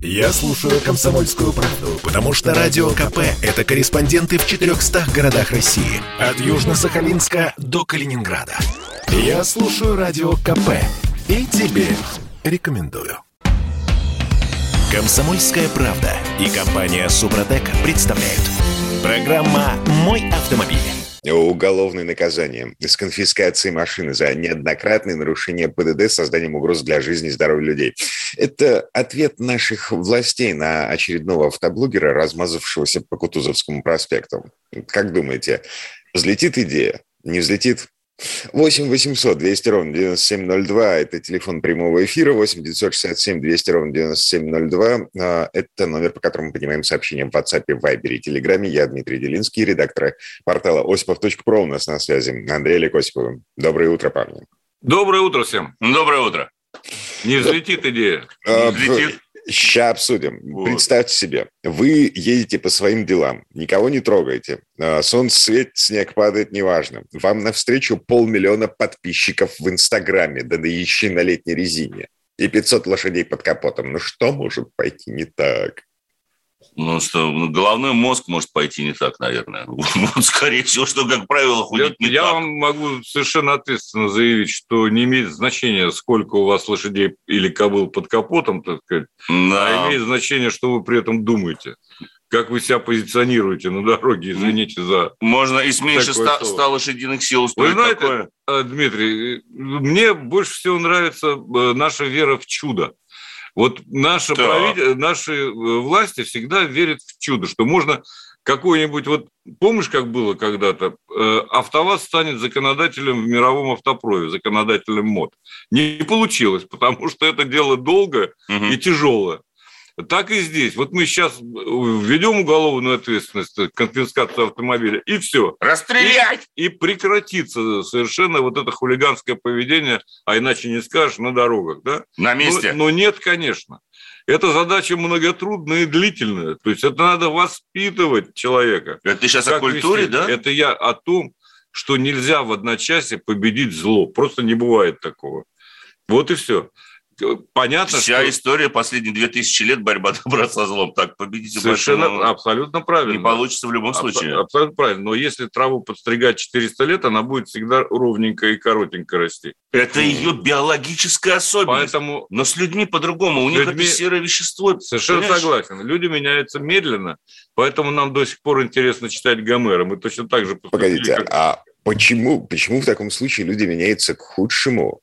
Я слушаю «Комсомольскую правду», потому что «Радио КП» — это корреспонденты в 400 городах России. От Южно-Сахалинска до Калининграда. Я слушаю «Радио КП» и тебе рекомендую. «Комсомольская правда» и компания «Супротек» представляют. Программа «Мой автомобиль». Уголовное наказание с конфискацией машины за неоднократное нарушение ПДД с созданием угроз для жизни и здоровья людей. Это ответ наших властей на очередного автоблогера, размазавшегося по Кутузовскому проспекту. Как думаете, взлетит идея? Не взлетит? 8 800 200 ровно 9702 – это телефон прямого эфира. 8 967 200 ровно 9702 – это номер, по которому мы поднимаем сообщения в WhatsApp, Viber и Телеграме. Я Дмитрий Делинский, редактор портала осипов.про у нас на связи. Андрей Олег Осипов. Доброе утро, парни. Доброе утро всем. Доброе утро. Не взлетит идея. Не а, взлетит. Сейчас обсудим. Вот. Представьте себе, вы едете по своим делам, никого не трогаете, а, солнце светит, снег падает, неважно. Вам навстречу полмиллиона подписчиков в Инстаграме, да да еще на летней резине, и 500 лошадей под капотом. Ну что может пойти не так? Ну, что ну, головной мозг может пойти не так, наверное. Вот, скорее всего, что, как правило, ходит я, не я так. Я вам могу совершенно ответственно заявить, что не имеет значения, сколько у вас лошадей или кобыл под капотом, так сказать, да. а имеет значение, что вы при этом думаете как вы себя позиционируете на дороге, извините за... Можно и с меньше 100, 100 лошадиных сил Вы знаете, такое. Э, Дмитрий, мне больше всего нравится э, наша вера в чудо. Вот наши, да. правитель... наши э, власти всегда верят в чудо, что можно какой-нибудь, вот помнишь, как было когда-то, э, АвтоВАЗ станет законодателем в мировом автопрове, законодателем МОД. Не получилось, потому что это дело долгое угу. и тяжелое. Так и здесь. Вот мы сейчас введем уголовную ответственность, конфискацию автомобиля, и все. Расстрелять! И, и прекратится совершенно вот это хулиганское поведение, а иначе не скажешь, на дорогах. Да? На месте. Но, но нет, конечно. Это задача многотрудная и длительная. То есть это надо воспитывать человека. Это ты сейчас о культуре, вести. да? Это я о том, что нельзя в одночасье победить зло. Просто не бывает такого. Вот и все понятно, Вся что... история последние 2000 лет борьба добра со злом. Так, победите Совершенно большому... абсолютно правильно. Не получится в любом случае. Аб- абсолютно правильно. Но если траву подстригать 400 лет, она будет всегда ровненько и коротенько расти. Это ее биологическая особенность. Поэтому... Но с людьми по-другому. У людьми... них это серое вещество. Совершенно понимаешь? согласен. Люди меняются медленно, поэтому нам до сих пор интересно читать Гомера. Мы точно так же... Погодите, как... а почему, почему в таком случае люди меняются к худшему?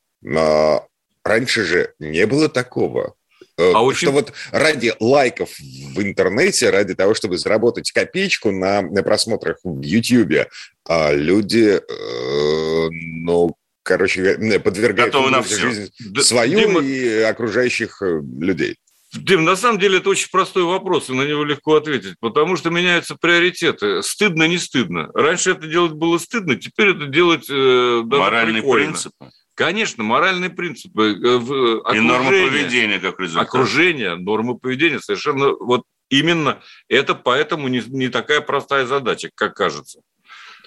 Раньше же не было такого. Э, а очень... Что вот ради лайков в интернете, ради того, чтобы заработать копеечку на, на просмотрах в YouTube, а люди, э, ну, короче, подвергают Готовы на жизнь свою Дима... и окружающих э, людей. Дим, на самом деле это очень простой вопрос, и на него легко ответить, потому что меняются приоритеты. Стыдно, не стыдно. Раньше это делать было стыдно, теперь это делать э, даже Моральные прикольно. принципы. Конечно, моральные принципы. Э, и нормы поведения как результат. Окружение, нормы поведения. Совершенно вот именно это поэтому не, не такая простая задача, как кажется.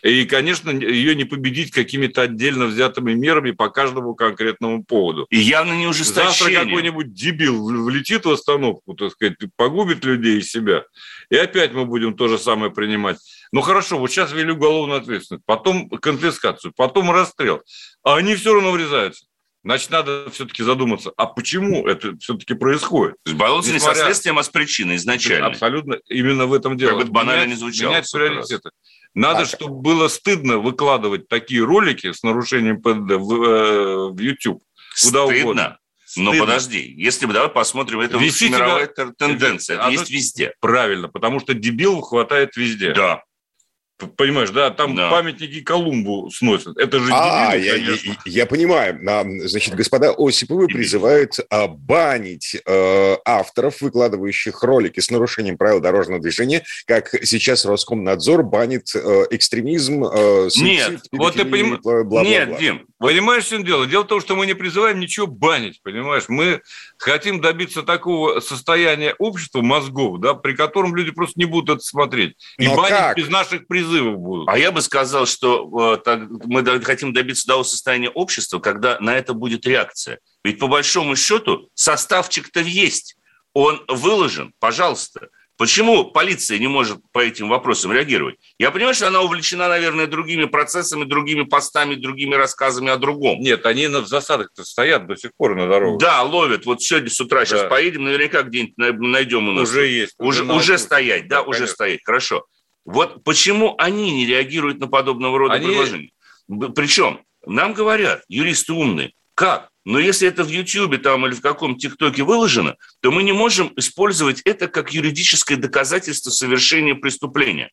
И, конечно, ее не победить какими-то отдельно взятыми мерами по каждому конкретному поводу. И явно не ужесточение. Завтра какой-нибудь дебил влетит в остановку, так сказать, погубит людей и себя. И опять мы будем то же самое принимать. Ну хорошо, вот сейчас ввели уголовную ответственность, потом конфискацию, потом расстрел. А они все равно врезаются. Значит, надо все-таки задуматься, а почему это все-таки происходит? То есть бороться Несмотря... не со следствием, а с причиной изначально. Абсолютно. Именно в этом дело. Как бы банально менять, не звучало. Менять приоритеты. Надо, а, чтобы было стыдно выкладывать такие ролики с нарушением ПДД в, э, в YouTube. Куда стыдно? угодно. Но Стыдно. подожди, если бы давай посмотрим, это Вести мировая тебя... тенденция, это а есть везде. Правильно, потому что дебилов хватает везде. Да. Понимаешь, да, там да. памятники Колумбу сносят. Это же а, я, я, я понимаю. Значит, господа Осиповы призывают а, банить а, авторов, выкладывающих ролики с нарушением правил дорожного движения, как сейчас Роскомнадзор банит а, экстремизм, а, суицид, Нет, вот ты понимаешь... Нет, Дим, понимаешь, в чем дело? Дело в том, что мы не призываем ничего банить, понимаешь? Мы хотим добиться такого состояния общества мозгов, да, при котором люди просто не будут это смотреть. И Но банить как? без наших призывов будут. А я бы сказал, что э, так, мы хотим добиться того состояния общества, когда на это будет реакция. Ведь по большому счету составчик-то есть он выложен, пожалуйста. Почему полиция не может по этим вопросам реагировать? Я понимаю, что она увлечена, наверное, другими процессами, другими постами, другими рассказами о другом. Нет, они на засадах-то стоят до сих пор на дорогах. Да, ловят. Вот сегодня с утра сейчас да. поедем, наверняка где-нибудь найдем у нас. Уже есть. Уже, уже, уже стоять, да, да уже конечно. стоять. Хорошо. Вот почему они не реагируют на подобного рода они... предложения? Причем нам говорят, юристы умные, как? Но если это в Ютьюбе там или в каком ТикТоке выложено, то мы не можем использовать это как юридическое доказательство совершения преступления.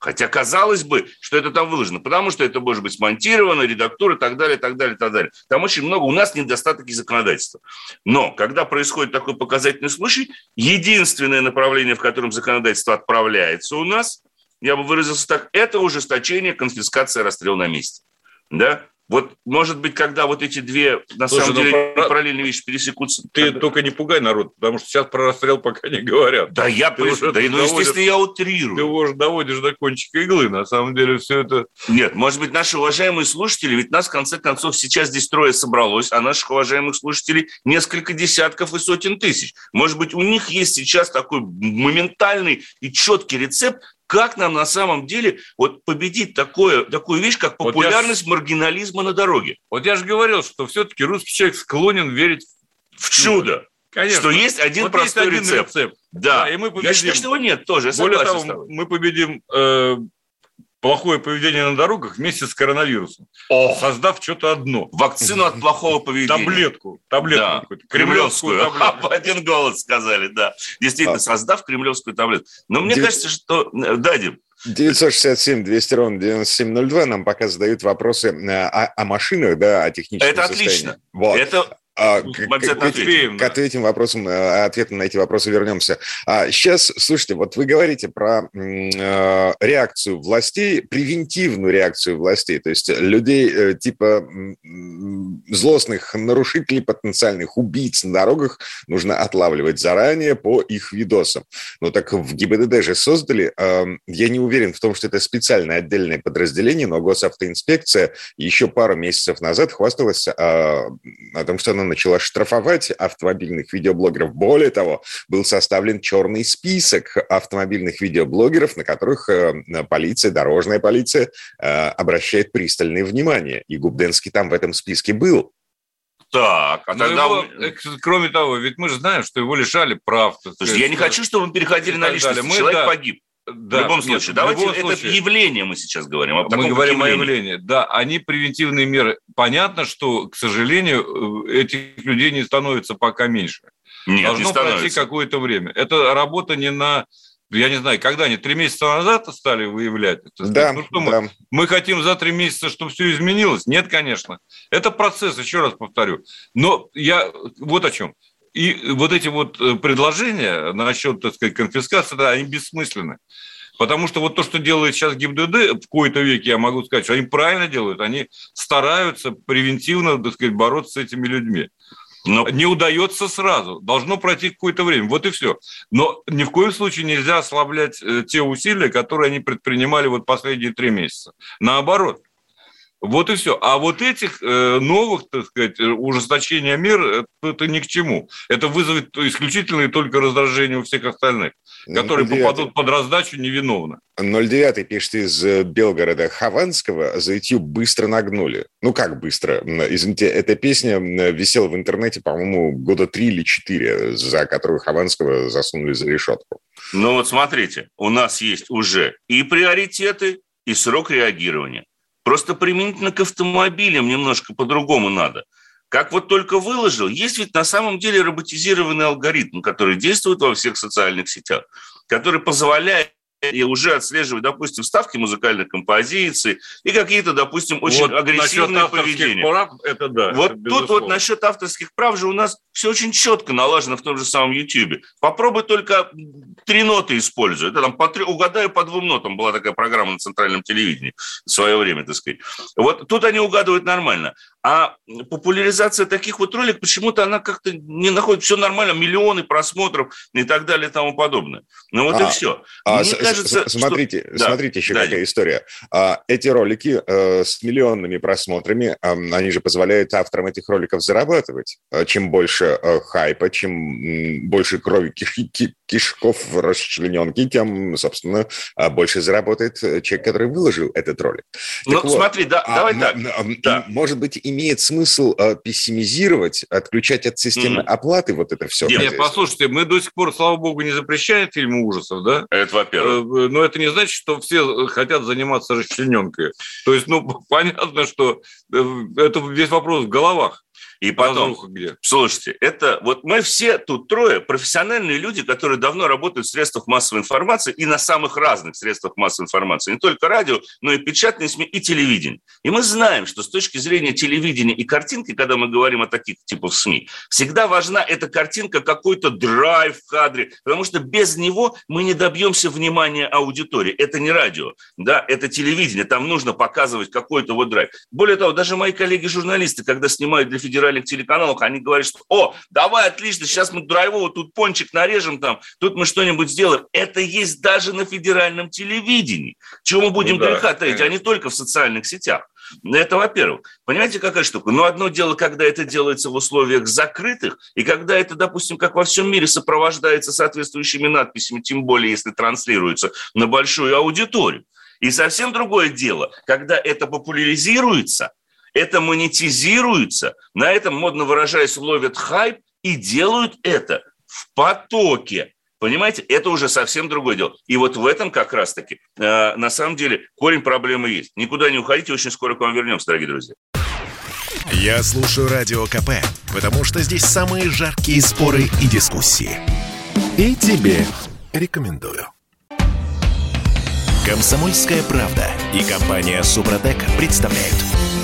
Хотя казалось бы, что это там выложено, потому что это может быть смонтировано, редактура и так далее, так далее, так далее. Там очень много, у нас недостаток законодательства. Но когда происходит такой показательный случай, единственное направление, в котором законодательство отправляется у нас, я бы выразился так, это ужесточение, конфискация, расстрел на месте. Да? Вот, может быть, когда вот эти две, на Слушай, самом ну, деле, про... параллельные вещи пересекутся... Ты когда... только не пугай народ, потому что сейчас про расстрел пока не говорят. Да, я... Ты уже да, ну, естественно, я утрирую. Ты уже доводишь до кончика иглы, на самом деле, все это... Нет, может быть, наши уважаемые слушатели, ведь нас, в конце концов, сейчас здесь трое собралось, а наших уважаемых слушателей несколько десятков и сотен тысяч. Может быть, у них есть сейчас такой моментальный и четкий рецепт, как нам на самом деле вот победить такое, такую вещь, как популярность вот маргинализма на дороге? Вот я же говорил, что все-таки русский человек склонен верить в чудо. Конечно. Что есть один вот простой есть один рецепт. рецепт. Да. да. И мы победим. Я считаю, что его нет тоже. Я Более того, мы победим э, плохое поведение на дорогах вместе с коронавирусом, О, создав что-то одно. Вакцину от плохого поведения. Таблетку. Таблетку да. какую-то. Кремлевскую. таблетку. Один голос сказали, да. Действительно, а. создав кремлевскую таблетку. Но мне Дев... кажется, что... Да, Дим. 967-200 ровно 9702 нам пока задают вопросы э, о, о машинах, да, о техническом Это состоянии. отлично. Вот. Это а, к, к, ответим, к этим вопросам, э, ответам на эти вопросы вернемся. А сейчас, слушайте, вот вы говорите про э, реакцию властей, превентивную реакцию властей, то есть людей э, типа злостных нарушителей, потенциальных убийц на дорогах нужно отлавливать заранее по их видосам. Но так в ГИБДД же создали, э, я не уверен в том, что это специальное отдельное подразделение, но госавтоинспекция еще пару месяцев назад хвасталась э, о том, что она начала штрафовать автомобильных видеоблогеров. Более того, был составлен черный список автомобильных видеоблогеров, на которых э, полиция, дорожная полиция э, обращает пристальное внимание. И Губденский там в этом списке был. Так, а тогда... Его, э, кроме того, ведь мы же знаем, что его лишали прав. Слушай, я не хочу, чтобы мы переходили на личность. Человек да. погиб. Да, в любом случае, нет, давайте любом это случае, явление мы сейчас говорим. Мы говорим о явлении. Да, они превентивные меры. Понятно, что, к сожалению, э, этих людей не становится пока меньше. Нет, Должно не пройти какое-то время. Это работа не на я не знаю, когда они три месяца назад стали выявлять это? Да, ну, что да. Мы, мы хотим за три месяца, чтобы все изменилось? Нет, конечно. Это процесс, еще раз повторю. Но я вот о чем. И вот эти вот э, предложения насчет, так сказать, конфискации, да, они бессмысленны. Потому что вот то, что делает сейчас ГИБДД, в кои-то веке я могу сказать, что они правильно делают, они стараются превентивно, так сказать, бороться с этими людьми. Но не удается сразу. Должно пройти какое-то время. Вот и все. Но ни в коем случае нельзя ослаблять э, те усилия, которые они предпринимали вот последние три месяца. Наоборот. Вот и все. А вот этих э, новых, так сказать, ужесточения мер, это, это ни к чему. Это вызовет исключительно и только раздражение у всех остальных, ну, которые 09. попадут под раздачу невиновно. 09 пишет из э, Белгорода Хованского, за YouTube быстро нагнули. Ну как быстро? Извините, эта песня висела в интернете, по-моему, года три или четыре, за которую Хованского засунули за решетку. Ну вот смотрите, у нас есть уже и приоритеты, и срок реагирования. Просто применительно к автомобилям немножко по-другому надо. Как вот только выложил, есть ведь на самом деле роботизированный алгоритм, который действует во всех социальных сетях, который позволяет и уже отслеживать, допустим, ставки музыкальных композиций и какие-то, допустим, очень вот агрессивные поведения. Прав, это да. Вот это тут вот насчет авторских прав же у нас все очень четко налажено в том же самом YouTube. Попробуй только три ноты используй. Это там по три, угадаю по двум нотам. Была такая программа на центральном телевидении в свое время, так сказать. Вот тут они угадывают нормально. А популяризация таких вот роликов, почему-то она как-то не находит, все нормально, миллионы просмотров и так далее и тому подобное. Ну вот а, и все. А, Мне с, кажется, смотрите, что... смотрите еще да, какая история. А, эти ролики э, с миллионными просмотрами, э, они же позволяют авторам этих роликов зарабатывать. Э, чем больше э, хайпа, чем больше крови киш, кишков в расчлененке, тем, собственно, э, больше заработает э, человек, который выложил этот ролик. Ну, вот, смотри, да, а, давай так. Да. Может быть, имеет смысл э, пессимизировать, отключать от системы mm. оплаты вот это все? Нет, послушайте, мы до сих пор, слава богу, не запрещаем фильмы ужасов, да? Это во-первых. Но это не значит, что все хотят заниматься расчлененкой. То есть, ну, понятно, что это весь вопрос в головах. И потом, где? слушайте, это вот мы все тут трое профессиональные люди, которые давно работают в средствах массовой информации и на самых разных средствах массовой информации. Не только радио, но и печатные СМИ, и телевидение. И мы знаем, что с точки зрения телевидения и картинки, когда мы говорим о таких типах СМИ, всегда важна эта картинка, какой-то драйв в кадре, потому что без него мы не добьемся внимания аудитории. Это не радио, да, это телевидение, там нужно показывать какой-то вот драйв. Более того, даже мои коллеги-журналисты, когда снимают для федерального федеральных телеканалах, они говорят, что «О, давай, отлично, сейчас мы драйвово тут пончик нарежем, там, тут мы что-нибудь сделаем». Это есть даже на федеральном телевидении. Чего мы будем ну, да, греха таить, а не только в социальных сетях. Это во-первых. Понимаете, какая штука? Но одно дело, когда это делается в условиях закрытых, и когда это, допустим, как во всем мире сопровождается соответствующими надписями, тем более, если транслируется на большую аудиторию. И совсем другое дело, когда это популяризируется – это монетизируется, на этом, модно выражаясь, ловят хайп и делают это в потоке. Понимаете, это уже совсем другое дело. И вот в этом как раз-таки, э, на самом деле, корень проблемы есть. Никуда не уходите, очень скоро к вам вернемся, дорогие друзья. Я слушаю Радио КП, потому что здесь самые жаркие споры и дискуссии. И тебе рекомендую. Комсомольская правда и компания Супротек представляют –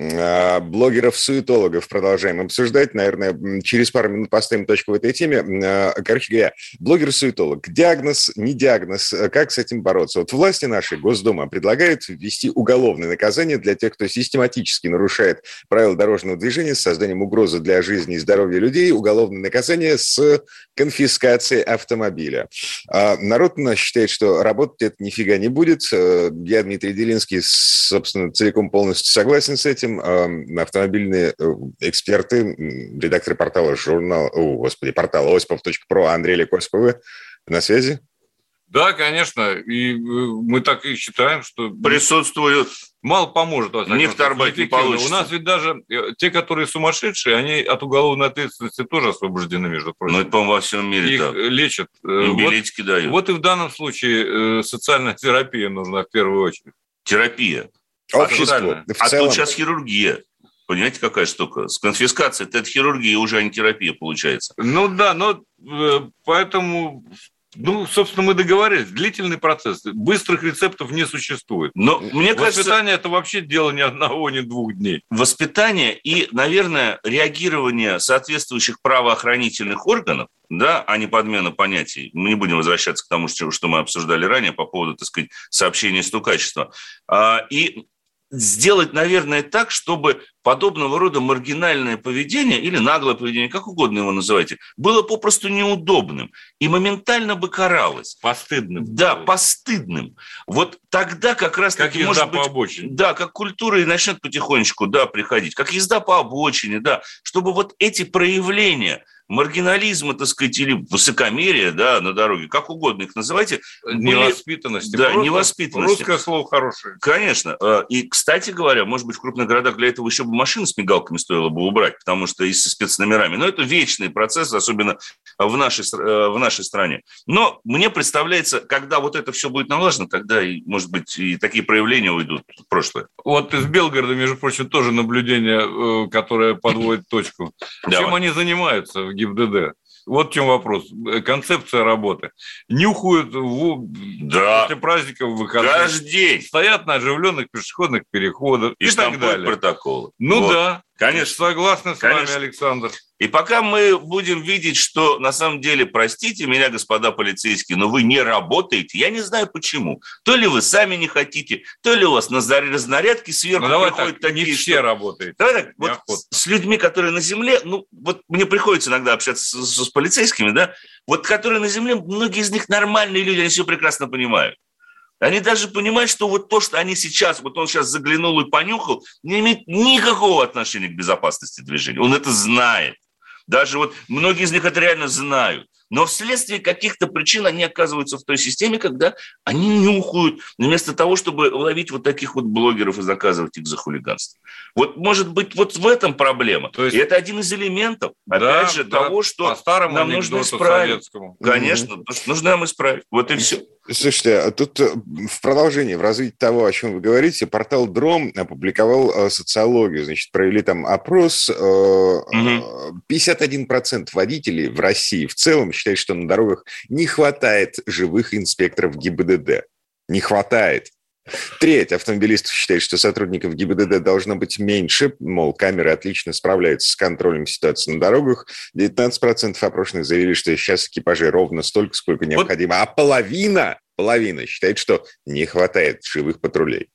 А, блогеров-суетологов продолжаем обсуждать. Наверное, через пару минут поставим точку в этой теме. А, короче говоря, блогер-суетолог. Диагноз, не диагноз. Как с этим бороться? Вот власти нашей, Госдума, предлагает ввести уголовное наказание для тех, кто систематически нарушает правила дорожного движения с созданием угрозы для жизни и здоровья людей. Уголовное наказание с конфискацией автомобиля. А народ у нас считает, что работать это нифига не будет. Я, Дмитрий Делинский, собственно, целиком полностью согласен с этим этим автомобильные э, эксперты, редакторы портала журнал, о, господи, портала осипов.про Андрей Лекосипов на связи? Да, конечно, и э, мы так и считаем, что... Присутствуют. Мало поможет. Нефтарбайт не получится. У нас ведь даже э, те, которые сумасшедшие, они от уголовной ответственности тоже освобождены, между прочим. Ну, это, по-моему, во всем мире Их так. лечат. Им билетики вот, дают. Вот и в данном случае социальная терапия нужна в первую очередь. Терапия. Обществу. А, а тут сейчас хирургия. Понимаете, какая штука? С конфискацией это хирургия, уже а не терапия получается. Ну да, но э, поэтому ну, собственно, мы договорились. Длительный процесс. Быстрых рецептов не существует. Но мне кажется... Воспитание – это вообще дело ни одного, ни двух дней. Воспитание и, наверное, реагирование соответствующих правоохранительных органов, да, а не подмена понятий. Мы не будем возвращаться к тому, что мы обсуждали ранее по поводу, так сказать, сообщения стукачества. А, и сделать, наверное, так, чтобы подобного рода маргинальное поведение или наглое поведение, как угодно его называйте, было попросту неудобным и моментально бы каралось. Постыдным. Да, постыдным. Вот тогда как раз как езда может по обочине. Да, как культура и начнет потихонечку, да, приходить. Как езда по обочине, да. Чтобы вот эти проявления – маргинализма, так сказать, или высокомерия да, на дороге, как угодно их называйте. Невоспитанности. Да, просто, невоспитанности. Русское слово хорошее. Конечно. А, и, кстати говоря, может быть, в крупных городах для этого еще бы машины с мигалками стоило бы убрать, потому что и со спецномерами. Но это вечный процесс, особенно в нашей, э, в нашей стране. Но мне представляется, когда вот это все будет налажено, тогда, может быть, и такие проявления уйдут в прошлое. Вот из Белгорода, между прочим, тоже наблюдение, э, которое подводит точку. Чем они занимаются в ГИБДД. Вот в чем вопрос. Концепция работы. Нюхают в... да. после праздников выходных. Каждый день. Стоят на оживленных пешеходных переходах и, и так далее. протоколы. Ну вот. да. Конечно. Согласны с Конечно. вами, Александр. И пока мы будем видеть, что на самом деле, простите меня, господа полицейские, но вы не работаете, я не знаю почему. То ли вы сами не хотите, то ли у вас на разнарядке сверху ну, приходят так, такие... Не все что... работают. Давай так, вот с людьми, которые на земле, ну, вот мне приходится иногда общаться с, с, с полицейскими, да, вот которые на земле, многие из них нормальные люди, они все прекрасно понимают. Они даже понимают, что вот то, что они сейчас, вот он сейчас заглянул и понюхал, не имеет никакого отношения к безопасности движения. Он это знает. Даже вот многие из них это реально знают. Но вследствие каких-то причин они оказываются в той системе, когда они нюхают, вместо того, чтобы ловить вот таких вот блогеров и заказывать их за хулиганство. Вот может быть вот в этом проблема. То есть, и это один из элементов, опять да, же, да, того, что нам нужно исправить. Советскому. Конечно, mm-hmm. нужно нам исправить. Вот и все. Слушайте, а тут э, в продолжении, в развитии того, о чем вы говорите, портал Дром опубликовал э, социологию. Значит, провели там опрос. Угу. 51% водителей в России в целом считают, что на дорогах не хватает живых инспекторов ГИБДД. Не хватает. Треть автомобилистов считает, что сотрудников ГИБДД должно быть меньше, мол, камеры отлично справляются с контролем ситуации на дорогах. 19% опрошенных заявили, что сейчас экипажей ровно столько, сколько необходимо, а половина, половина считает, что не хватает живых патрулей.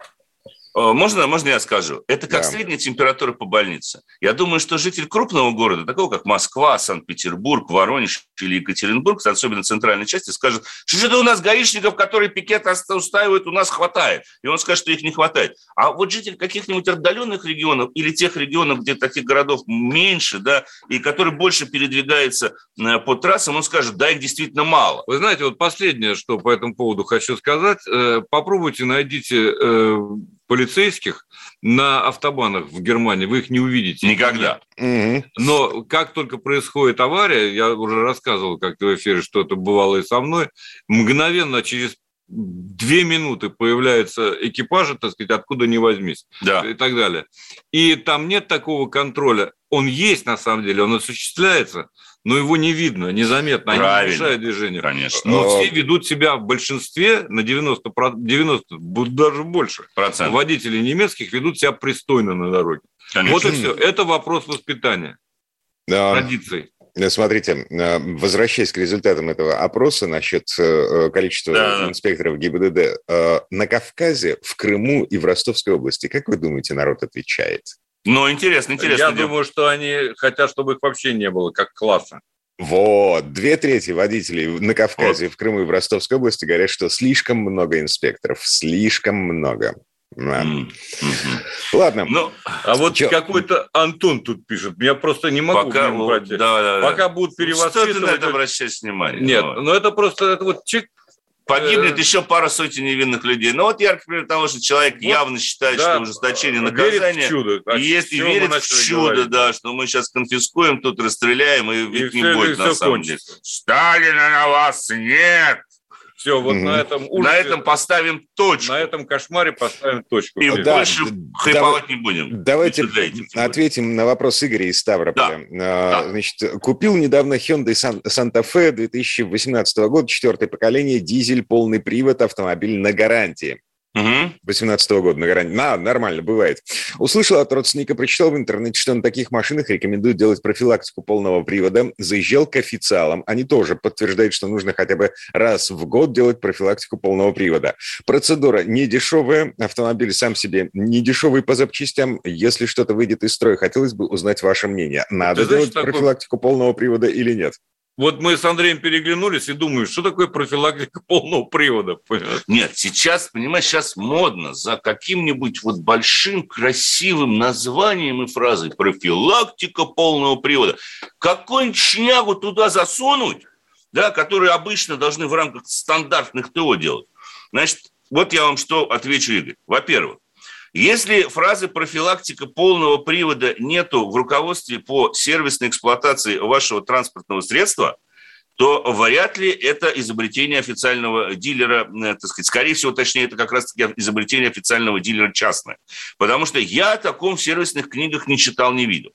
Э, можно, можно я скажу? Это как да. средняя температура по больнице. Я думаю, что житель крупного города, такого как Москва, Санкт-Петербург, Воронеж или Екатеринбург, особенно центральной части, скажет, что это у нас гаишников, которые пикет устраивают, у нас хватает. И он скажет, что их не хватает. А вот житель каких-нибудь отдаленных регионов или тех регионов, где таких городов меньше, да, и который больше передвигается э, по трассам, он скажет, да, их действительно мало. Вы знаете, вот последнее, что по этому поводу хочу сказать, э, попробуйте найдите полицейских на автобанах в Германии, вы их не увидите. Никогда. Но как только происходит авария, я уже рассказывал как-то в эфире, что это бывало и со мной, мгновенно через две минуты появляются экипажи, так сказать, откуда ни возьмись да. и так далее. И там нет такого контроля. Он есть на самом деле, он осуществляется, но его не видно, незаметно, они Правильно. мешают движению. Конечно. Но все ведут себя в большинстве на 90, 90 даже больше. Процент. Водители немецких ведут себя пристойно на дороге. Конечно. Вот и все. Это вопрос воспитания, да. традиций. Э, смотрите, э, возвращаясь к результатам этого опроса насчет э, количества да. инспекторов ГИБДД, на Кавказе, в Крыму и в Ростовской области, как вы думаете, народ отвечает? Ну, интересно, интересно. Я думаю, что они хотят, чтобы их вообще не было, как класса. Вот, две трети водителей на Кавказе, вот. в Крыму и в Ростовской области говорят, что слишком много инспекторов, слишком много. Да. Ладно. Ну, а вот Чё? какой-то Антон тут пишет. Я просто не могу пока, брать. Да, да, Пока да. будут перевоспитывать... Что ты на это обращаешь внимание? Нет, но ну это просто это вот чек Погибнет э... еще пара сотен невинных людей. Но вот яркий пример того, что человек вот, явно считает, да, что ужесточение наказания... Верит в чудо. А и если верит в чудо, говорить. да, что мы сейчас конфискуем, тут расстреляем, и, и ведь не будет на самом кончится. деле. Сталина на вас нет! Все, вот mm-hmm. на этом ужасе, На этом поставим точку. На этом кошмаре поставим точку. И да, больше да, хайповать не будем. Давайте ответим на вопрос Игоря из Ставрополя. Да. А, значит, купил недавно Hyundai Santa Fe 2018 года, четвертое поколение, дизель, полный привод, автомобиль на гарантии. 18 -го года на гарантии. На, нормально, бывает. Услышал от родственника, прочитал в интернете, что на таких машинах рекомендуют делать профилактику полного привода. Заезжал к официалам. Они тоже подтверждают, что нужно хотя бы раз в год делать профилактику полного привода. Процедура не дешевая. Автомобиль сам себе не дешевый по запчастям. Если что-то выйдет из строя, хотелось бы узнать ваше мнение. Надо Ты делать знаешь, профилактику такой... полного привода или нет? Вот мы с Андреем переглянулись и думаем, что такое профилактика полного привода? Нет, сейчас, понимаешь, сейчас модно за каким-нибудь вот большим красивым названием и фразой профилактика полного привода. Какой-нибудь шнягу туда засунуть, да, которые обычно должны в рамках стандартных ТО делать. Значит, вот я вам что отвечу, Игорь. Во-первых, если фразы профилактика полного привода нету в руководстве по сервисной эксплуатации вашего транспортного средства, то вряд ли это изобретение официального дилера, э, так сказать, скорее всего, точнее, это как раз-таки изобретение официального дилера частное. Потому что я о таком в сервисных книгах не читал, не видел.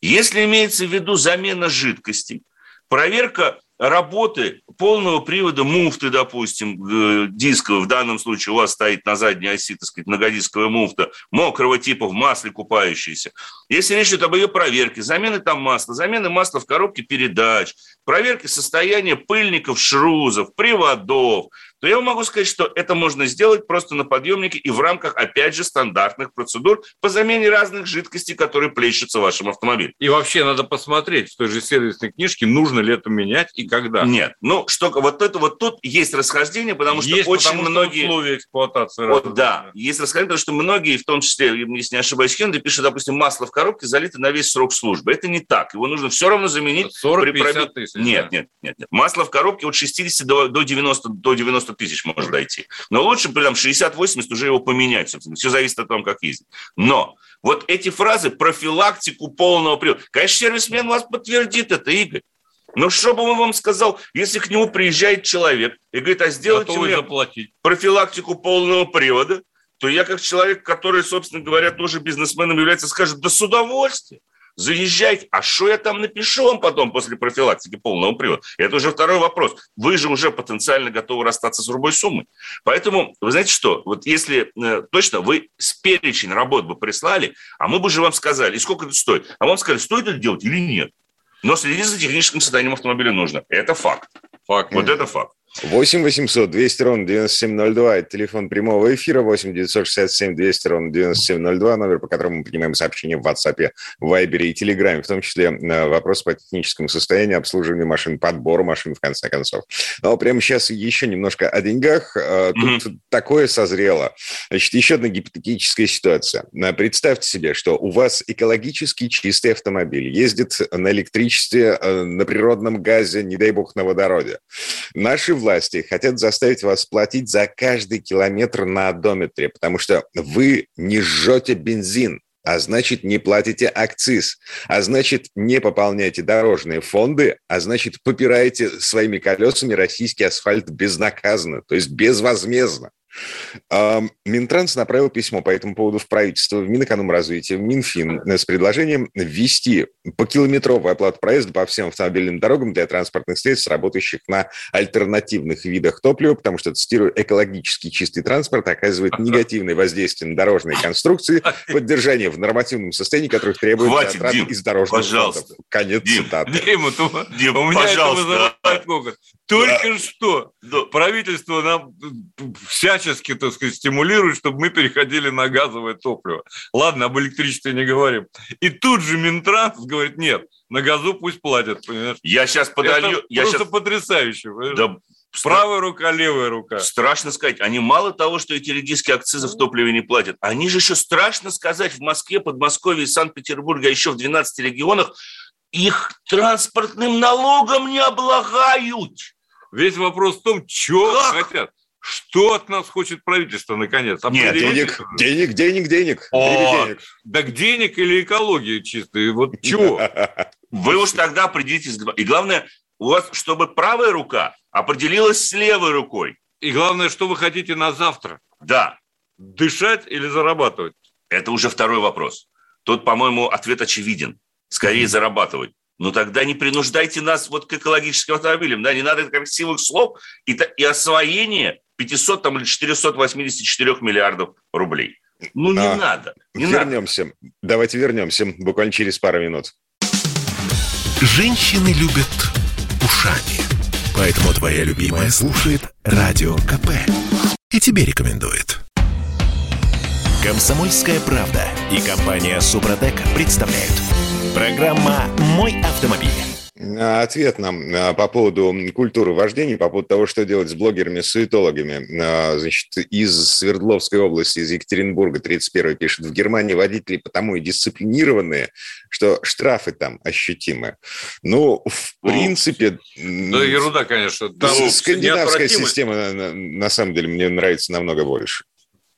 Если имеется в виду замена жидкостей, проверка работы полного привода муфты, допустим, э, дискового, в данном случае у вас стоит на задней оси, так сказать, многодисковая муфта, мокрого типа в масле купающейся. Если речь идет об ее проверке, замены там масла, замены масла в коробке передач, проверки состояния пыльников, шрузов, приводов, то я могу сказать, что это можно сделать просто на подъемнике и в рамках, опять же, стандартных процедур по замене разных жидкостей, которые плещутся в вашем автомобиле. И вообще надо посмотреть в той же сервисной книжке, нужно ли это менять и когда. Нет, ну что, вот это вот тут есть расхождение, потому что есть, очень потому многие... Что условия эксплуатации. Вот, да, есть расхождение, потому что многие, в том числе, если не ошибаюсь, Хенды пишут, допустим, масло в коробке залито на весь срок службы. Это не так. Его нужно все равно заменить. 40 при тысяч. Нет, да. нет, нет, нет. Масло в коробке от 60 до, до 90, до 90 тысяч может дойти. Но лучше прям 60-80 уже его поменять, собственно. Все зависит от того, как ездить. Но вот эти фразы профилактику полного привода. Конечно, сервисмен вас подтвердит это, Игорь. Но что бы он вам сказал, если к нему приезжает человек и говорит, а сделайте Готовы мне заплатить. профилактику полного привода, то я как человек, который, собственно говоря, тоже бизнесменом является, скажет, да с удовольствием заезжайте. А что я там напишу вам потом после профилактики полного привода? Это уже второй вопрос. Вы же уже потенциально готовы расстаться с любой суммой. Поэтому, вы знаете что, вот если э, точно вы с перечень работ бы прислали, а мы бы же вам сказали, и сколько это стоит? А вам сказали, стоит это делать или нет? Но следить за техническим состоянием автомобиля нужно. Это факт. Факт. Вот это факт. 8 800 200 ровно 9702. Это телефон прямого эфира. 8 967 200 ровно 9702. Номер, по которому мы принимаем сообщения в WhatsApp, Viber и Telegram. В том числе э, вопрос по техническому состоянию обслуживания машин, подбор машин, в конце концов. Но прямо сейчас еще немножко о деньгах. Э, тут mm-hmm. такое созрело. Значит, еще одна гипотетическая ситуация. Э, представьте себе, что у вас экологически чистый автомобиль. Ездит на электричестве, на природном газе, не дай бог, на водороде. Наши власти хотят заставить вас платить за каждый километр на одометре, потому что вы не жжете бензин, а значит, не платите акциз, а значит, не пополняете дорожные фонды, а значит, попираете своими колесами российский асфальт безнаказанно, то есть безвозмездно. Минтранс направил письмо по этому поводу в правительство, в Минэкономразвитие, в Минфин с предложением ввести покилометровую оплату проезда по всем автомобильным дорогам для транспортных средств, работающих на альтернативных видах топлива, потому что, цитирую, экологически чистый транспорт оказывает негативное воздействие на дорожные конструкции, поддержание в нормативном состоянии, которых требует Хватит, Дим, из дорожных пожалуйста. фондов. Конец Дим, цитаты. Дим, Дим, у меня пожалуйста. это Только да. что да. правительство нам всячески всячески, так сказать, стимулирует, чтобы мы переходили на газовое топливо. Ладно, об электричестве не говорим. И тут же Минтранс говорит, нет, на газу пусть платят, понимаешь? Я сейчас подолью... Это я просто сейчас... потрясающе, понимаешь? Да, Правая рука, левая рука. Страшно сказать. Они мало того, что эти редиски акцизы в топливе не платят, они же еще страшно сказать в Москве, Подмосковье, Санкт-Петербурге, а еще в 12 регионах, их транспортным налогом не облагают. Весь вопрос в том, что хотят. Что от нас хочет правительство, наконец? Нет, денег, денег, денег, денег. О, денег. Так денег или экология чистая? Вот чего? Вы уж тогда определитесь. И главное, у вас, чтобы правая рука определилась с левой рукой. И главное, что вы хотите на завтра? Да. Дышать или зарабатывать? Это уже второй вопрос. Тут, по-моему, ответ очевиден. Скорее зарабатывать. Но тогда не принуждайте нас вот к экологическим автомобилям. Да? Не надо красивых слов и, и освоения 500 там, или 484 миллиардов рублей. Ну, не а, надо. Не вернемся. Надо. Давайте вернемся буквально через пару минут. Женщины любят ушами. Поэтому твоя любимая слушает Радио КП. И тебе рекомендует. Комсомольская правда и компания Супротек представляют. Программа «Мой автомобиль». Ответ нам а, по поводу культуры вождения, по поводу того, что делать с блогерами-суетологами. А, значит, из Свердловской области, из Екатеринбурга, 31 пишет, в Германии водители потому и дисциплинированные, что штрафы там ощутимы. Ну, в ну, принципе... Да, ерунда, конечно. Скандинавская система, на, на самом деле, мне нравится намного больше.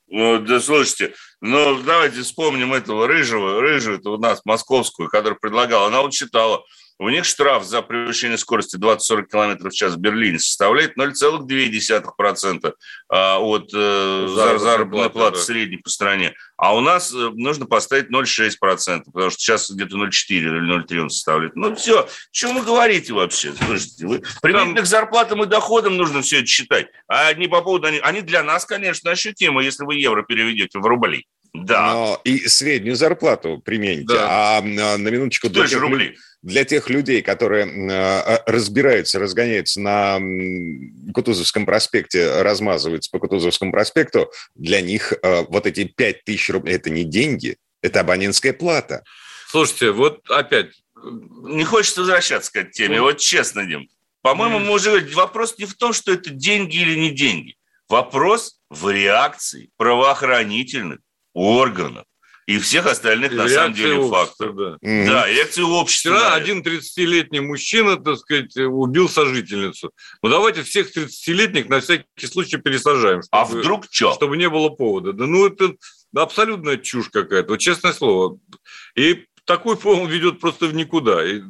Ну, да слушайте, ну давайте вспомним этого рыжего, рыжего, это у нас московскую, который предлагал. Она вот считала, у них штраф за превышение скорости 20-40 км в час в Берлине составляет 0,2% а, от э, заработной платы да. средней по стране. А у нас э, нужно поставить 0,6%, потому что сейчас где-то 0,4 или 0,3 он составляет. Ну все, что вы говорите вообще? Слушайте, вы применительно к зарплатам и доходам нужно все это считать. А не по поводу... Они для нас, конечно, ощутимы, если вы евро переведете в рубли. Да. Но и среднюю зарплату примените. Да. А на минуточку... Для тех, рубли. для тех людей, которые а, разбираются, разгоняются на Кутузовском проспекте, размазываются по Кутузовскому проспекту, для них а, вот эти 5 тысяч рублей – это не деньги, это абонентская плата. Слушайте, вот опять... Не хочется возвращаться к этой теме, вот честно, Дим. По-моему, мы уже вопрос не в том, что это деньги или не деньги. Вопрос в реакции правоохранительных органов и всех остальных, и на самом деле, факторов. Да. Mm-hmm. да, реакции общества. Вчера один 30-летний мужчина, так сказать, убил сожительницу. Ну, давайте всех 30-летних на всякий случай пересажаем. А чтобы, а вдруг что? Чтобы не было повода. Да ну, это абсолютная чушь какая-то, вот честное слово. И такой фон ведет просто в никуда. И,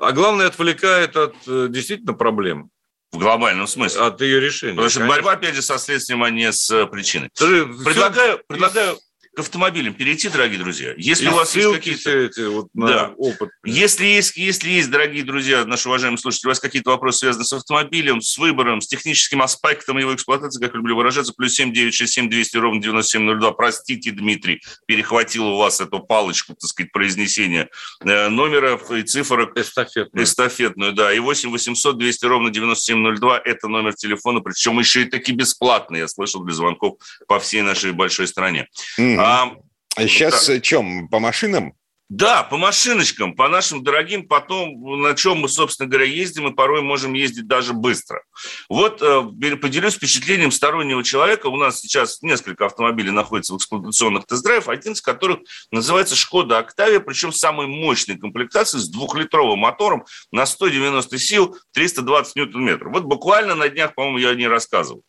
а главное, отвлекает от э, действительно проблем. В глобальном смысле. От ее решения. Потому что борьба, опять же, со следствием, а не с э, причиной. Предлагаю, все... предлагаю к автомобилям перейти, дорогие друзья. Если и у вас есть какие-то... Вот да. опыт. Если есть, если есть, дорогие друзья, наши уважаемые слушатели, у вас какие-то вопросы связаны с автомобилем, с выбором, с техническим аспектом его эксплуатации, как люблю выражаться, плюс 7 967 200 ровно 9702. Простите, Дмитрий, перехватил у вас эту палочку, так сказать, произнесения э, номера и цифрок. Эстафетную. Эстафетную, да. И 8 800 200 ровно 9702 – это номер телефона, причем еще и таки бесплатный, я слышал, для звонков по всей нашей большой стране. Mm. А, а сейчас да. чем, по машинам? Да, по машиночкам, по нашим дорогим, потом, на чем мы, собственно говоря, ездим, и порой можем ездить даже быстро. Вот э, поделюсь впечатлением стороннего человека. У нас сейчас несколько автомобилей находится в эксплуатационных тест-драйвах, один из которых называется «Шкода Октавия», причем самой мощной комплектации с двухлитровым мотором на 190 сил, 320 ньютон-метров. Вот буквально на днях, по-моему, я о ней рассказывал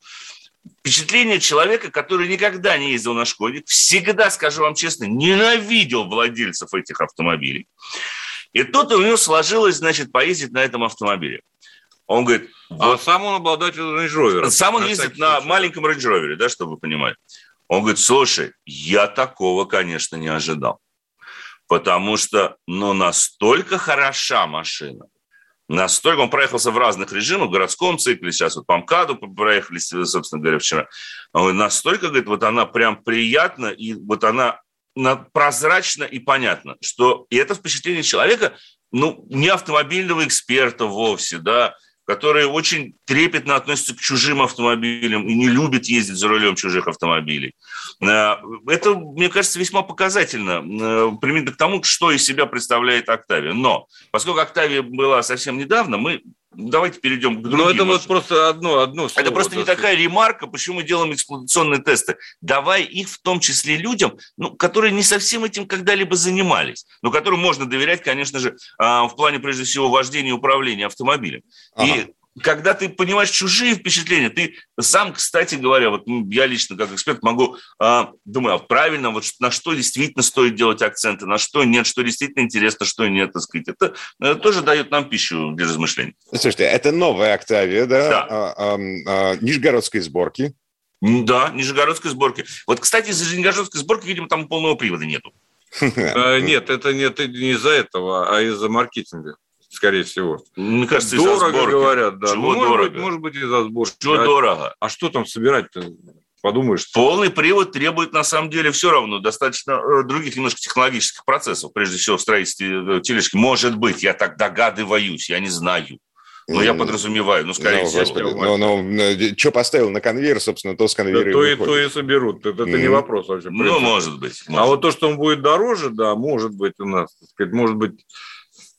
впечатление человека, который никогда не ездил на «Шкоде», всегда, скажу вам честно, ненавидел владельцев этих автомобилей. И тут у него сложилось, значит, поездить на этом автомобиле. Он говорит... А сам он обладатель Rover. Сам он ездит на случай. маленьком Rover, да, чтобы вы понимали. Он говорит, слушай, я такого, конечно, не ожидал. Потому что, ну, настолько хороша машина, настолько, он проехался в разных режимах, в городском цикле, сейчас вот по МКАДу проехались, собственно говоря, вчера. Настолько, говорит, вот она прям приятна, и вот она прозрачно и понятно, что и это впечатление человека, ну, не автомобильного эксперта вовсе, да, которые очень трепетно относятся к чужим автомобилям и не любят ездить за рулем чужих автомобилей. Э, это, мне кажется, весьма показательно, э, примерно к тому, что из себя представляет Октавия. Но поскольку Октавия была совсем недавно, мы Давайте перейдем к другим. Ну, это вот просто одно, одно слово. Это просто не такая ремарка, почему мы делаем эксплуатационные тесты. Давай их в том числе людям, ну, которые не совсем этим когда-либо занимались, но которым можно доверять, конечно же, а, в плане, прежде всего, вождения и управления автомобилем. Ага. И когда ты понимаешь чужие впечатления, ты сам, кстати говоря, вот ну, я лично как эксперт могу, а, думаю, а правильно, вот на что действительно стоит делать акценты, на что нет, что действительно интересно, что нет, так сказать. Это, это тоже дает нам пищу для размышлений. Слушайте, это новая Октавия, да? Да. А, а, а, нижегородской сборки. Да, нижегородской сборки. Вот, кстати, из-за нижегородской сборки, видимо, там полного привода нету. Э, нет, это нет не из-за этого, а из-за маркетинга скорее всего. Мне кажется, дорого говорят, да. Чего ну, дорого? Быть, может быть, из-за сборки. Чего а, дорого? А что там собирать-то? Подумаешь. Полный привод требует, на самом деле, все равно достаточно э, других немножко технологических процессов, прежде всего в строительстве э, тележки. Может быть, я так догадываюсь, я не знаю. Но я подразумеваю, ну, скорее ну, всего. Господи, ну, ну, что поставил на конвейер, собственно, то с конвейера да, то, и, то и соберут. Это, это mm. не вопрос вообще. Ну, может быть. Может. А вот то, что он будет дороже, да, может быть у нас, так сказать, может быть,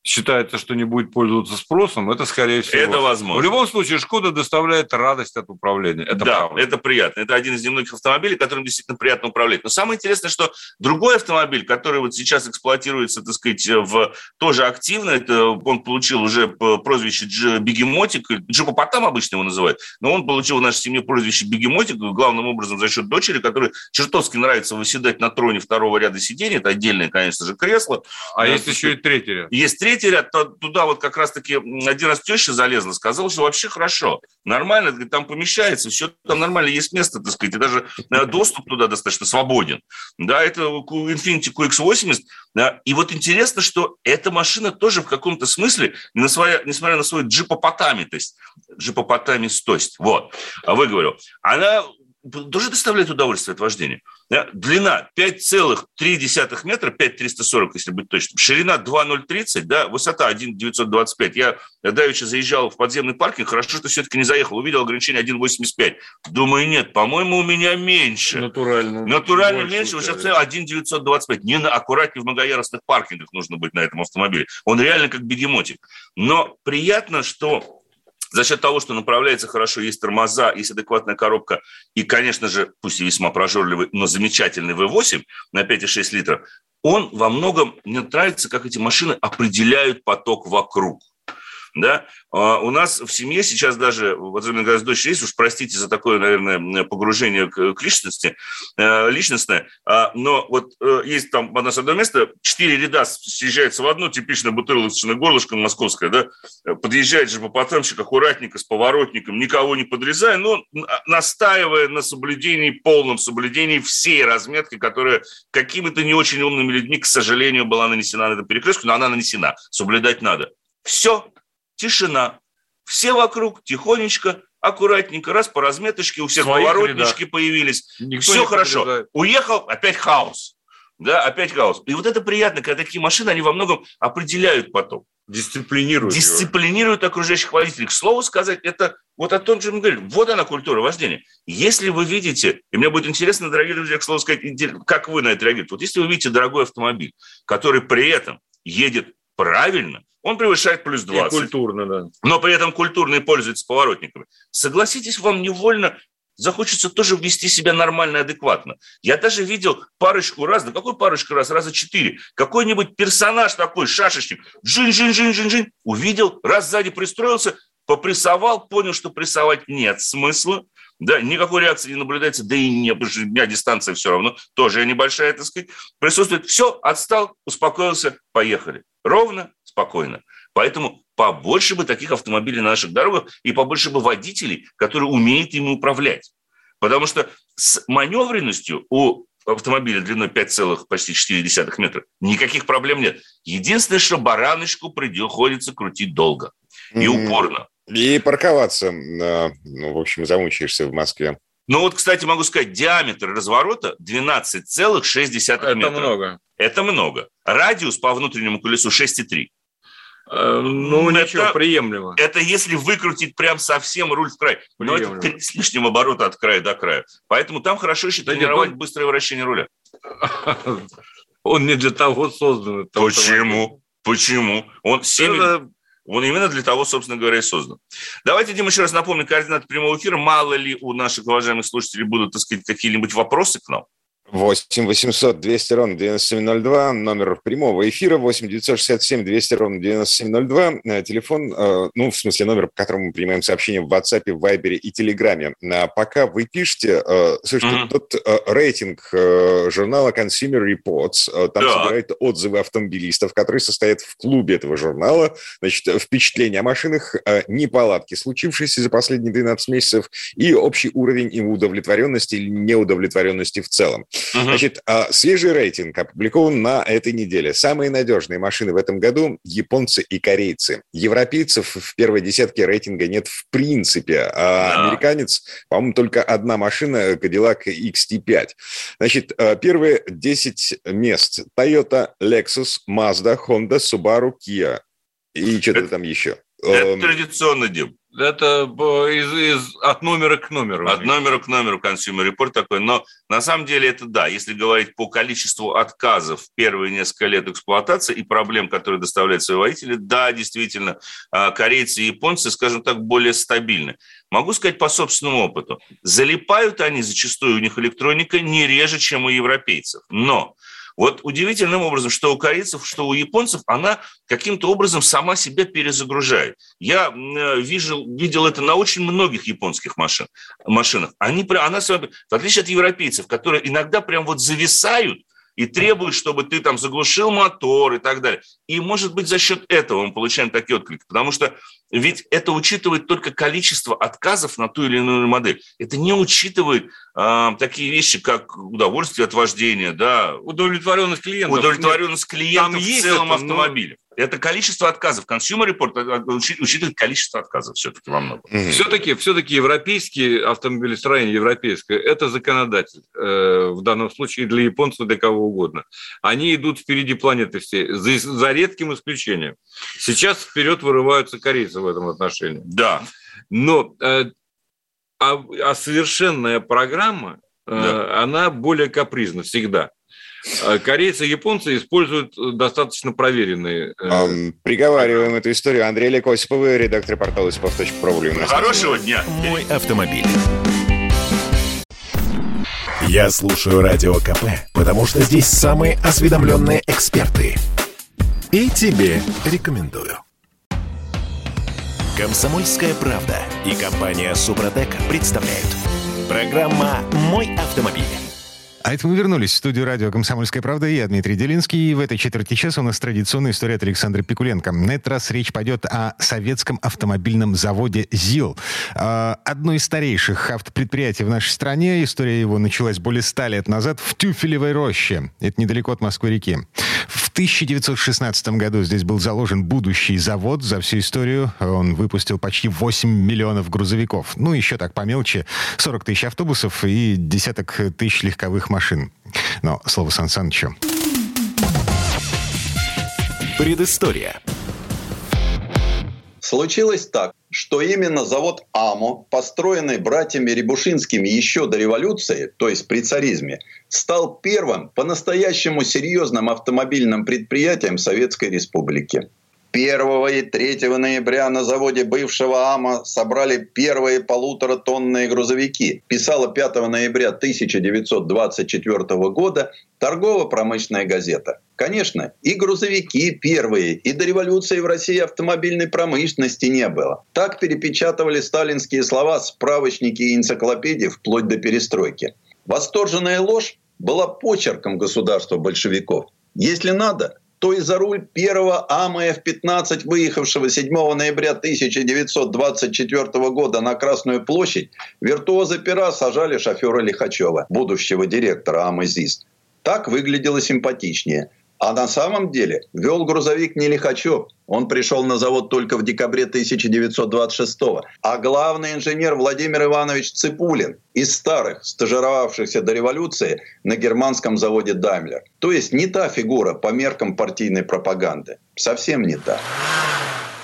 считается, что не будет пользоваться спросом, это скорее всего. Это возможно. В любом случае, Шкода доставляет радость от управления. Это да, правда. это приятно. Это один из немногих автомобилей, которым действительно приятно управлять. Но самое интересное, что другой автомобиль, который вот сейчас эксплуатируется, так сказать, в, тоже активно, это он получил уже прозвище Бегемотик, Джипопотам обычно его называют, но он получил в нашей семье прозвище Бегемотик, главным образом за счет дочери, которой чертовски нравится выседать на троне второго ряда сидений. Это отдельное, конечно же, кресло. А есть еще и третий ряд. Есть третий третий ряд, туда вот как раз-таки один раз теща залезла, сказала, что вообще хорошо, нормально, там помещается, все там нормально, есть место, так сказать, и даже э, доступ туда достаточно свободен. Да, это Infiniti QX80. Да, и вот интересно, что эта машина тоже в каком-то смысле, несмотря на свою джипопотамитость, джипопотамистость, вот, а вы говорю, она тоже доставляет удовольствие от вождения. Да? Длина 5,3 метра, 5,340, если быть точным. Ширина 2,030, да? высота 1,925. Я давеча заезжал в подземный паркинг, хорошо, что все-таки не заехал. Увидел ограничение 1,85. Думаю, нет, по-моему, у меня меньше. Натурально. Натурально меньше, высота 1,925. Не на, аккуратнее в многоярусных паркингах нужно быть на этом автомобиле. Он реально как бегемотик. Но приятно, что за счет того, что направляется хорошо, есть тормоза, есть адекватная коробка и, конечно же, пусть и весьма прожорливый, но замечательный V8 на 5,6 литров, он во многом, мне нравится, как эти машины определяют поток вокруг. Да? А у нас в семье сейчас даже, вот когда с дочерью есть, уж простите за такое, наверное, погружение к, личности, э, личностное, а, но вот э, есть там одно одно место, четыре ряда съезжается в одну, типичное бутылочное горлышко московское, да, подъезжает же попотамщик аккуратненько, с поворотником, никого не подрезая, но настаивая на соблюдении, полном соблюдении всей разметки, которая какими-то не очень умными людьми, к сожалению, была нанесена на этом перекрестку, но она нанесена, соблюдать надо. Все, тишина. Все вокруг тихонечко, аккуратненько, раз по разметочке, у всех Своих поворотнички рядах. появились. Никто Все хорошо. Подрезает. Уехал, опять хаос. Да, опять хаос. И вот это приятно, когда такие машины, они во многом определяют поток. Дисциплинируют. Дисциплинируют его. окружающих водителей. К слову сказать, это вот о том, чем мы говорим. Вот она культура вождения. Если вы видите, и мне будет интересно, дорогие друзья, к слову сказать, как вы на это реагируете. Вот если вы видите дорогой автомобиль, который при этом едет правильно, он превышает плюс 20. И культурно, да. Но при этом культурно и пользуется поворотниками. Согласитесь, вам невольно захочется тоже вести себя нормально и адекватно. Я даже видел парочку раз, да какой парочку раз, раза четыре, какой-нибудь персонаж такой, шашечник, джин-джин-джин-джин-джин, увидел, раз сзади пристроился, попрессовал, понял, что прессовать нет смысла, да, никакой реакции не наблюдается, да и не, потому что у меня дистанция все равно, тоже небольшая, так сказать, присутствует. Все, отстал, успокоился, поехали. Ровно, спокойно. Поэтому побольше бы таких автомобилей на наших дорогах и побольше бы водителей, которые умеют ими управлять. Потому что с маневренностью у автомобиля длиной 5, почти 4 метра никаких проблем нет. Единственное, что бараночку приходится крутить долго и упорно. И парковаться, ну, в общем, замучаешься в Москве. Ну вот, кстати, могу сказать, диаметр разворота 12,6 Это метра. много. Это много. Радиус по внутреннему колесу 6,3. Э, ну, это, ничего, приемлемо. Это если выкрутить прям совсем руль в край. Но это 3 с лишним оборота от края до края. Поэтому там хорошо еще да тренировать нет, он... быстрое вращение руля. Он не для того создан. Почему? Почему? Он 7... Это он именно для того, собственно говоря, и создан. Давайте, Дима, еще раз напомню координаты прямого эфира. Мало ли у наших уважаемых слушателей будут, так сказать, какие-нибудь вопросы к нам? 8 800 200 ровно 9702, номер прямого эфира 8 967 200 ровно 9702, э, телефон, э, ну, в смысле номер, по которому мы принимаем сообщения в WhatsApp, в Viber и Телеграме. А пока вы пишете, э, слушайте, mm-hmm. тот рейтинг журнала Consumer Reports, там да. собирают отзывы автомобилистов, которые состоят в клубе этого журнала, значит, впечатления о машинах, неполадки, случившиеся за последние 12 месяцев, и общий уровень удовлетворенности или неудовлетворенности в целом. Угу. Значит, а, свежий рейтинг опубликован на этой неделе. Самые надежные машины в этом году – японцы и корейцы. Европейцев в первой десятке рейтинга нет в принципе. А да. американец, по-моему, только одна машина – Cadillac XT5. Значит, а, первые 10 мест – Toyota, Lexus, Mazda, Honda, Subaru, Kia. И что-то там еще. Это эм, традиционно, Дим. Это из, из, от номера к номеру. От номера к номеру Consumer Report такой. Но на самом деле это да. Если говорить по количеству отказов в первые несколько лет эксплуатации и проблем, которые доставляют свои водители, да, действительно, а, корейцы и японцы, скажем так, более стабильны. Могу сказать по собственному опыту. Залипают они зачастую, у них электроника не реже, чем у европейцев. Но вот удивительным образом, что у корейцев, что у японцев, она каким-то образом сама себя перезагружает. Я э, видел, видел это на очень многих японских машин, машинах. Они, она, в отличие от европейцев, которые иногда прям вот зависают, и требуют, чтобы ты там заглушил мотор и так далее. И, может быть, за счет этого мы получаем такие отклики, потому что ведь это учитывает только количество отказов на ту или иную модель. Это не учитывает э, такие вещи, как удовольствие от вождения, да, удовлетворенность клиентов. Удовлетворенность клиентов в целом это, автомобиля. Это количество отказов. Consumer Report э, э, учитывает количество отказов все-таки во многом. Mm-hmm. Все-таки, все-таки европейский автомобилестроение, европейское, это законодатель. Э, в данном случае для японцев, для кого угодно. Они идут впереди планеты все, за, за редким исключением. Сейчас вперед вырываются корейцы в этом отношении. Да. Но э, а, а совершенная программа, э, да. она более капризна всегда. А корейцы и японцы используют достаточно проверенные... Э... Приговариваем эту историю. Андрей Олег Осиповый, редактор портала осипов.про. Хорошего дня! Мой автомобиль. Я слушаю Радио КП, потому что здесь самые осведомленные эксперты. И тебе рекомендую. Комсомольская правда и компания Супротек представляют. Программа «Мой автомобиль». А это мы вернулись в студию радио «Комсомольская правда». Я Дмитрий Делинский. И в этой четверти часа у нас традиционная история от Александра Пикуленко. На этот раз речь пойдет о советском автомобильном заводе «ЗИЛ». А, одно из старейших автопредприятий в нашей стране. История его началась более ста лет назад в Тюфелевой роще. Это недалеко от Москвы-реки. В 1916 году здесь был заложен будущий завод. За всю историю он выпустил почти 8 миллионов грузовиков. Ну, еще так по мелочи. 40 тысяч автобусов и десяток тысяч легковых машин. Но слово Сан Санычу. Предыстория. Случилось так, что именно завод АМО, построенный братьями Рябушинскими еще до революции, то есть при царизме, стал первым по-настоящему серьезным автомобильным предприятием Советской Республики. 1 и 3 ноября на заводе бывшего АМА собрали первые полуторатонные грузовики. Писала 5 ноября 1924 года торгово-промышленная газета. Конечно, и грузовики первые, и до революции в России автомобильной промышленности не было. Так перепечатывали сталинские слова справочники и энциклопедии вплоть до перестройки. Восторженная ложь была почерком государства большевиков. Если надо, то и за руль первого АМФ-15, выехавшего 7 ноября 1924 года на Красную площадь, виртуозы пера сажали шофера Лихачева, будущего директора АМЭЗИС. Так выглядело симпатичнее – а на самом деле вел грузовик не Лихачев. Он пришел на завод только в декабре 1926 А главный инженер Владимир Иванович Ципулин из старых, стажировавшихся до революции на германском заводе Даймлер. То есть не та фигура по меркам партийной пропаганды. Совсем не та.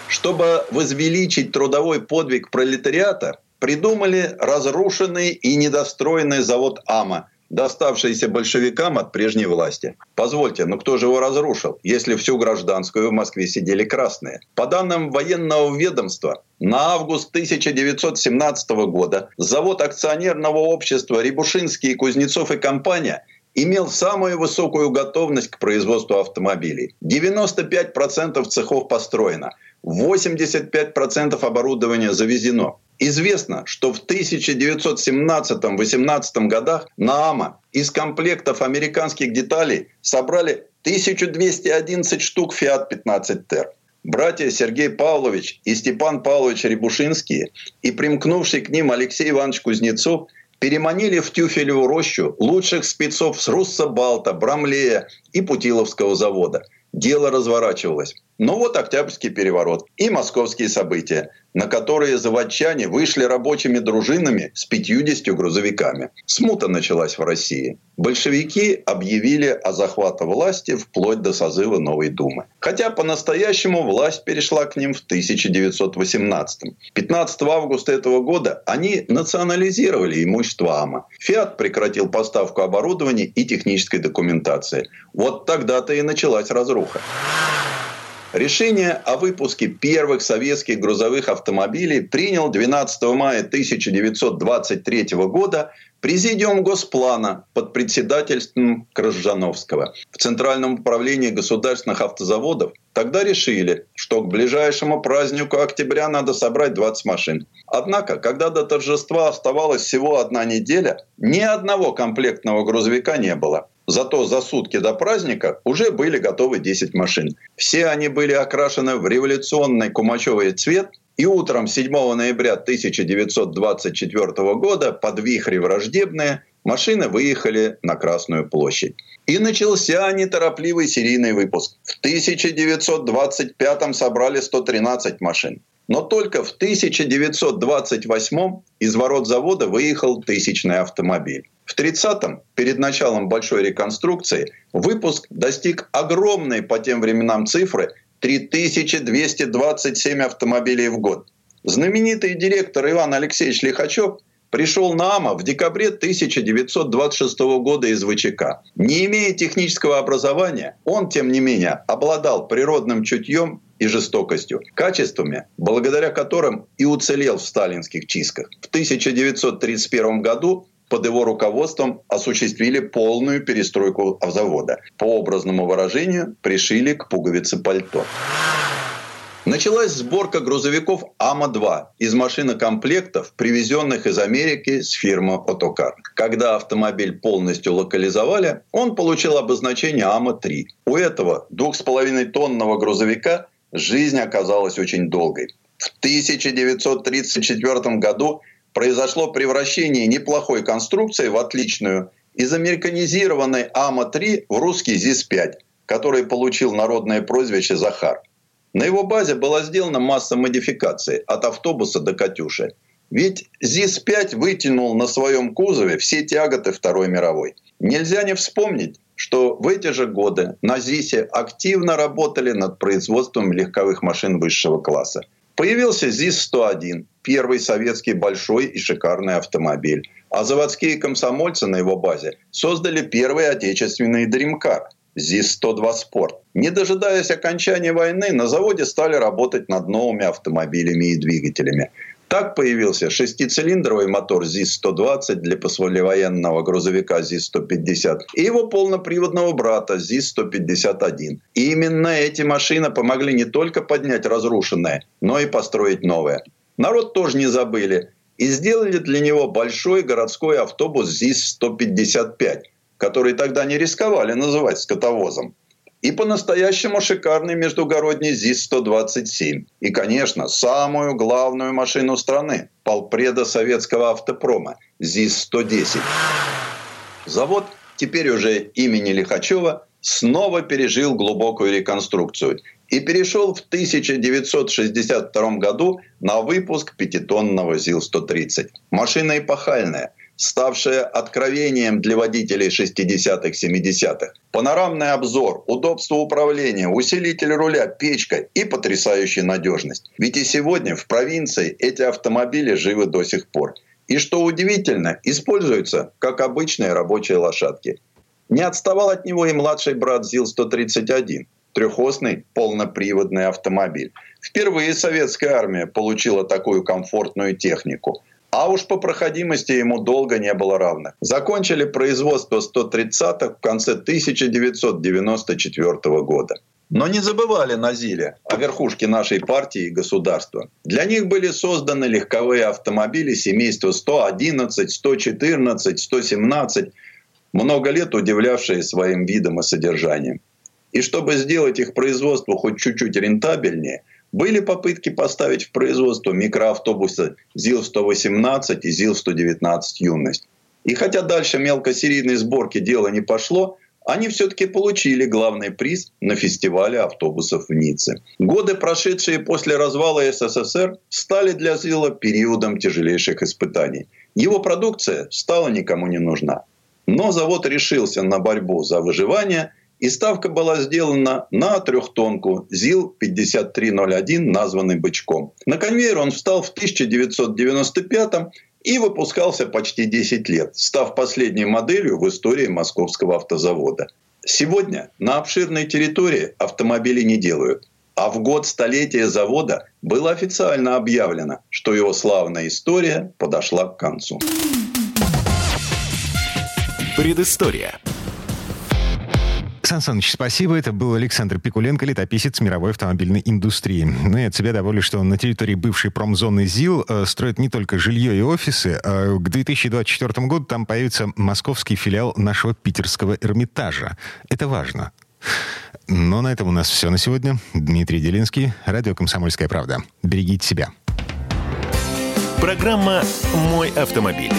Чтобы возвеличить трудовой подвиг пролетариата, придумали разрушенный и недостроенный завод АМА – доставшиеся большевикам от прежней власти. Позвольте, но кто же его разрушил, если всю гражданскую в Москве сидели красные? По данным военного ведомства, на август 1917 года завод акционерного общества «Рябушинский, Кузнецов и компания» имел самую высокую готовность к производству автомобилей. 95% цехов построено, 85% оборудования завезено. Известно, что в 1917-18 годах на АМА из комплектов американских деталей собрали 1211 штук Fiat 15 Ter. Братья Сергей Павлович и Степан Павлович Рябушинские и примкнувший к ним Алексей Иванович Кузнецов переманили в Тюфелеву рощу лучших спецов с Руссобалта, Брамлея и Путиловского завода – дело разворачивалось. Но вот Октябрьский переворот и московские события, на которые заводчане вышли рабочими дружинами с 50 грузовиками. Смута началась в России. Большевики объявили о захвате власти вплоть до созыва Новой Думы. Хотя по-настоящему власть перешла к ним в 1918. 15 августа этого года они национализировали имущество АМА. «Фиат» прекратил поставку оборудования и технической документации. Вот тогда-то и началась разруха. Решение о выпуске первых советских грузовых автомобилей принял 12 мая 1923 года Президиум Госплана под председательством Крыжановского. В Центральном управлении государственных автозаводов тогда решили, что к ближайшему празднику октября надо собрать 20 машин. Однако, когда до торжества оставалась всего одна неделя, ни одного комплектного грузовика не было. Зато за сутки до праздника уже были готовы 10 машин. Все они были окрашены в революционный кумачевый цвет, и утром 7 ноября 1924 года под вихри враждебные машины выехали на Красную площадь. И начался неторопливый серийный выпуск. В 1925 собрали 113 машин. Но только в 1928 из ворот завода выехал тысячный автомобиль. В 30-м, перед началом большой реконструкции, выпуск достиг огромной по тем временам цифры 3227 автомобилей в год. Знаменитый директор Иван Алексеевич Лихачев пришел на АМА в декабре 1926 года из ВЧК. Не имея технического образования, он, тем не менее, обладал природным чутьем и жестокостью, качествами, благодаря которым и уцелел в сталинских чистках. В 1931 году под его руководством осуществили полную перестройку завода. По образному выражению, пришили к пуговице пальто. Началась сборка грузовиков АМА-2 из машинокомплектов, привезенных из Америки с фирмы «Отокар». Когда автомобиль полностью локализовали, он получил обозначение АМА-3. У этого 2,5-тонного грузовика жизнь оказалась очень долгой. В 1934 году произошло превращение неплохой конструкции в отличную из американизированной АМА-3 в русский ЗИС-5, который получил народное прозвище «Захар». На его базе была сделана масса модификаций от автобуса до «Катюши». Ведь ЗИС-5 вытянул на своем кузове все тяготы Второй мировой. Нельзя не вспомнить, что в эти же годы на ЗИСе активно работали над производством легковых машин высшего класса. Появился ЗИС-101, первый советский большой и шикарный автомобиль. А заводские комсомольцы на его базе создали первый отечественный дримкар ЗИС-102 «Спорт». Не дожидаясь окончания войны, на заводе стали работать над новыми автомобилями и двигателями. Так появился шестицилиндровый мотор ЗИС-120 для послевоенного грузовика ЗИС-150 и его полноприводного брата ЗИС-151. И именно эти машины помогли не только поднять разрушенное, но и построить новое. Народ тоже не забыли и сделали для него большой городской автобус ЗИС-155, который тогда не рисковали называть скотовозом и по-настоящему шикарный междугородний ЗИС-127. И, конечно, самую главную машину страны – полпреда советского автопрома ЗИС-110. Завод, теперь уже имени Лихачева, снова пережил глубокую реконструкцию и перешел в 1962 году на выпуск пятитонного ЗИЛ-130. Машина эпохальная – ставшее откровением для водителей 60-х, 70-х. Панорамный обзор, удобство управления, усилитель руля, печка и потрясающая надежность. Ведь и сегодня в провинции эти автомобили живы до сих пор. И что удивительно, используются как обычные рабочие лошадки. Не отставал от него и младший брат ЗИЛ-131, трехосный полноприводный автомобиль. Впервые советская армия получила такую комфортную технику. А уж по проходимости ему долго не было равных. Закончили производство 130-х в конце 1994 года. Но не забывали на Зиле о верхушке нашей партии и государства. Для них были созданы легковые автомобили семейства 111, 114, 117, много лет удивлявшие своим видом и содержанием. И чтобы сделать их производство хоть чуть-чуть рентабельнее – были попытки поставить в производство микроавтобусы ЗИЛ-118 и ЗИЛ-119 «Юность». И хотя дальше мелкосерийной сборки дело не пошло, они все-таки получили главный приз на фестивале автобусов в Ницце. Годы, прошедшие после развала СССР, стали для ЗИЛа периодом тяжелейших испытаний. Его продукция стала никому не нужна. Но завод решился на борьбу за выживание и ставка была сделана на трехтонку ЗИЛ-5301, названный «Бычком». На конвейер он встал в 1995 и выпускался почти 10 лет, став последней моделью в истории московского автозавода. Сегодня на обширной территории автомобили не делают. А в год столетия завода было официально объявлено, что его славная история подошла к концу. Предыстория. Сан Саныч, спасибо. Это был Александр Пикуленко, летописец мировой автомобильной индустрии. Ну и от себя довольны, что на территории бывшей промзоны ЗИЛ э, строят не только жилье и офисы. А к 2024 году там появится московский филиал нашего питерского Эрмитажа. Это важно. Но на этом у нас все на сегодня. Дмитрий Делинский, радио «Комсомольская правда». Берегите себя. Программа «Мой автомобиль».